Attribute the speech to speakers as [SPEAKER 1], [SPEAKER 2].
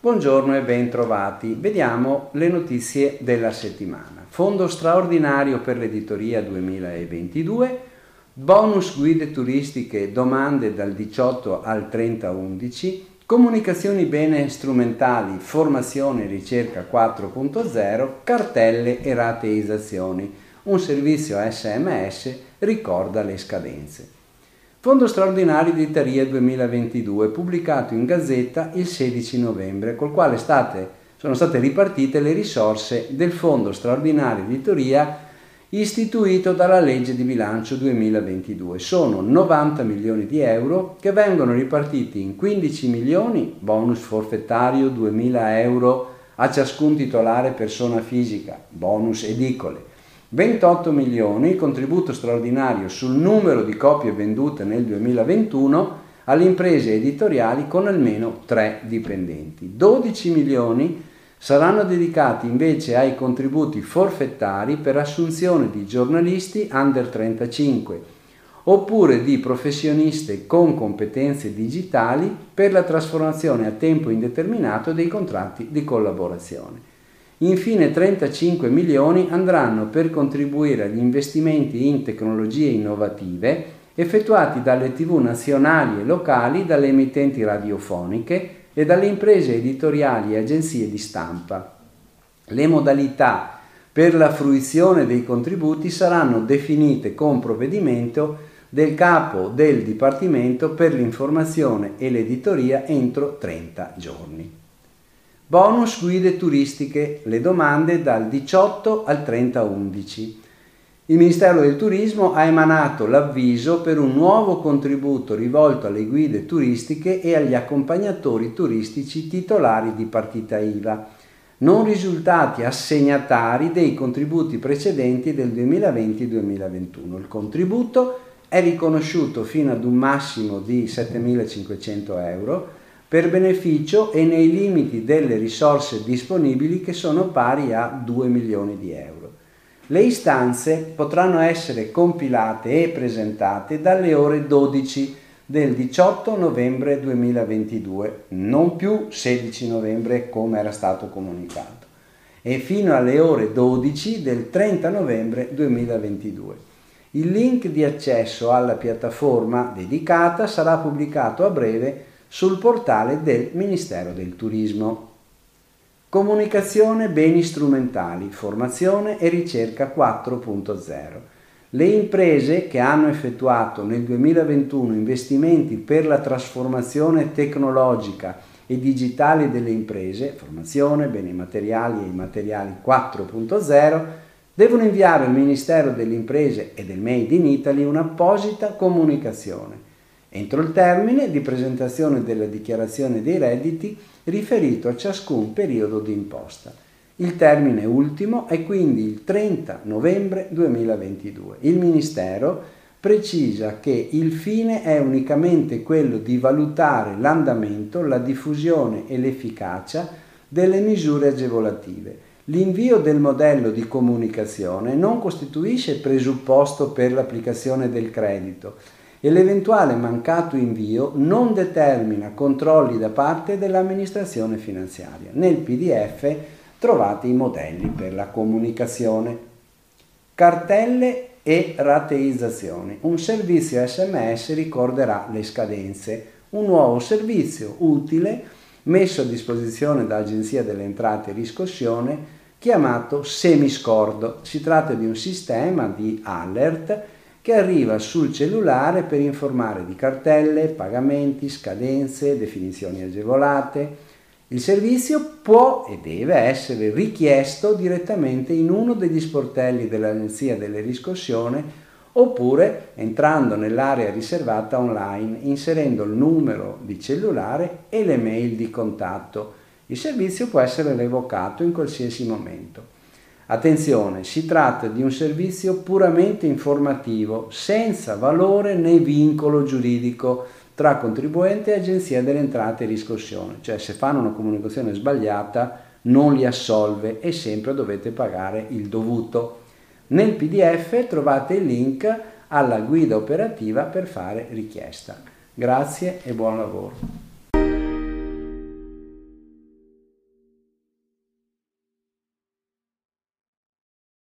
[SPEAKER 1] Buongiorno e ben trovati. Vediamo le notizie della settimana. Fondo straordinario per l'editoria 2022, bonus guide turistiche domande dal 18 al 30 11, comunicazioni bene strumentali, formazione e ricerca 4.0, cartelle e rateizzazioni. Un servizio SMS ricorda le scadenze. Fondo straordinario di Itaria 2022, pubblicato in Gazzetta il 16 novembre, col quale state, sono state ripartite le risorse del Fondo straordinario di editoria istituito dalla legge di bilancio 2022. Sono 90 milioni di euro che vengono ripartiti in 15 milioni, bonus forfettario 2000 euro a ciascun titolare persona fisica, bonus edicole, 28 milioni, contributo straordinario sul numero di copie vendute nel 2021 alle imprese editoriali con almeno 3 dipendenti. 12 milioni saranno dedicati invece ai contributi forfettari per assunzione di giornalisti under 35 oppure di professioniste con competenze digitali per la trasformazione a tempo indeterminato dei contratti di collaborazione. Infine 35 milioni andranno per contribuire agli investimenti in tecnologie innovative effettuati dalle tv nazionali e locali, dalle emittenti radiofoniche e dalle imprese editoriali e agenzie di stampa. Le modalità per la fruizione dei contributi saranno definite con provvedimento del capo del Dipartimento per l'informazione e l'editoria entro 30 giorni. Bonus guide turistiche, le domande dal 18 al 30 11. Il Ministero del Turismo ha emanato l'avviso per un nuovo contributo rivolto alle guide turistiche e agli accompagnatori turistici titolari di partita IVA, non risultati assegnatari dei contributi precedenti del 2020-2021. Il contributo è riconosciuto fino ad un massimo di 7.500 euro per beneficio e nei limiti delle risorse disponibili che sono pari a 2 milioni di euro. Le istanze potranno essere compilate e presentate dalle ore 12 del 18 novembre 2022, non più 16 novembre come era stato comunicato, e fino alle ore 12 del 30 novembre 2022. Il link di accesso alla piattaforma dedicata sarà pubblicato a breve sul portale del Ministero del Turismo. Comunicazione beni strumentali, formazione e ricerca 4.0. Le imprese che hanno effettuato nel 2021 investimenti per la trasformazione tecnologica e digitale delle imprese, formazione, beni materiali e immateriali 4.0, devono inviare al Ministero delle Imprese e del Made in Italy un'apposita comunicazione entro il termine di presentazione della dichiarazione dei redditi riferito a ciascun periodo di imposta. Il termine ultimo è quindi il 30 novembre 2022. Il Ministero precisa che il fine è unicamente quello di valutare l'andamento, la diffusione e l'efficacia delle misure agevolative. L'invio del modello di comunicazione non costituisce presupposto per l'applicazione del credito, e l'eventuale mancato invio non determina controlli da parte dell'amministrazione finanziaria. Nel PDF trovate i modelli per la comunicazione. Cartelle e rateizzazioni. Un servizio SMS ricorderà le scadenze. Un nuovo servizio utile messo a disposizione dall'Agenzia delle Entrate e Riscossione chiamato Semiscordo. Si tratta di un sistema di alert che arriva sul cellulare per informare di cartelle, pagamenti, scadenze, definizioni agevolate. Il servizio può e deve essere richiesto direttamente in uno degli sportelli dell'Agenzia delle riscossione oppure entrando nell'area riservata online, inserendo il numero di cellulare e le mail di contatto. Il servizio può essere revocato in qualsiasi momento. Attenzione, si tratta di un servizio puramente informativo, senza valore né vincolo giuridico tra contribuente e agenzia delle entrate e riscossione, cioè se fanno una comunicazione sbagliata non li assolve e sempre dovete pagare il dovuto. Nel PDF trovate il link alla guida operativa per fare richiesta. Grazie e buon lavoro.